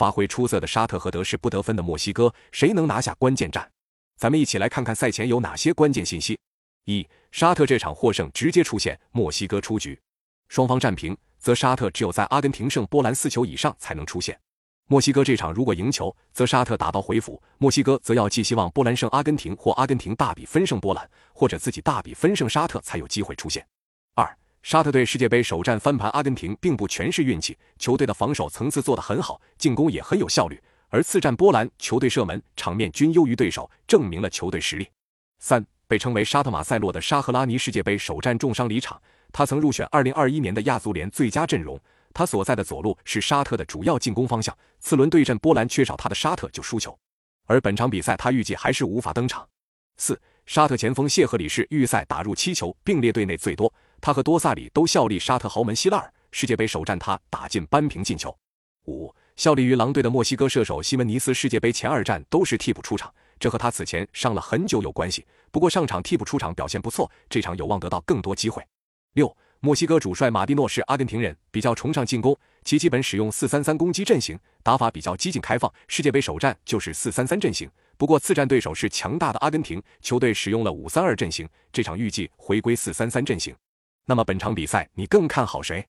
发挥出色的沙特和得势不得分的墨西哥，谁能拿下关键战？咱们一起来看看赛前有哪些关键信息。一、沙特这场获胜直接出现，墨西哥出局；双方战平，则沙特只有在阿根廷胜波兰四球以上才能出现。墨西哥这场如果赢球，则沙特打道回府；墨西哥则要寄希望波兰胜阿根廷，或阿根廷大比分胜波兰，或者自己大比分胜沙特才有机会出现。沙特队世界杯首战翻盘阿根廷，并不全是运气，球队的防守层次做得很好，进攻也很有效率；而次战波兰，球队射门场面均优于对手，证明了球队实力。三。被称为沙特马塞洛的沙赫拉尼世界杯首战重伤离场，他曾入选2021年的亚足联最佳阵容。他所在的左路是沙特的主要进攻方向。次轮对阵波兰，缺少他的沙特就输球。而本场比赛他预计还是无法登场。四，沙特前锋谢赫里是预赛打入七球，并列队内最多。他和多萨里都效力沙特豪门希拉尔，世界杯首战他打进扳平进球。五，效力于狼队的墨西哥射手西门尼斯世界杯前二战都是替补出场。这和他此前伤了很久有关系。不过上场替补出场表现不错，这场有望得到更多机会。六，墨西哥主帅马蒂诺是阿根廷人，比较崇尚进攻，其基本使用四三三攻击阵型，打法比较激进开放。世界杯首战就是四三三阵型，不过次战对手是强大的阿根廷，球队使用了五三二阵型，这场预计回归四三三阵型。那么本场比赛你更看好谁？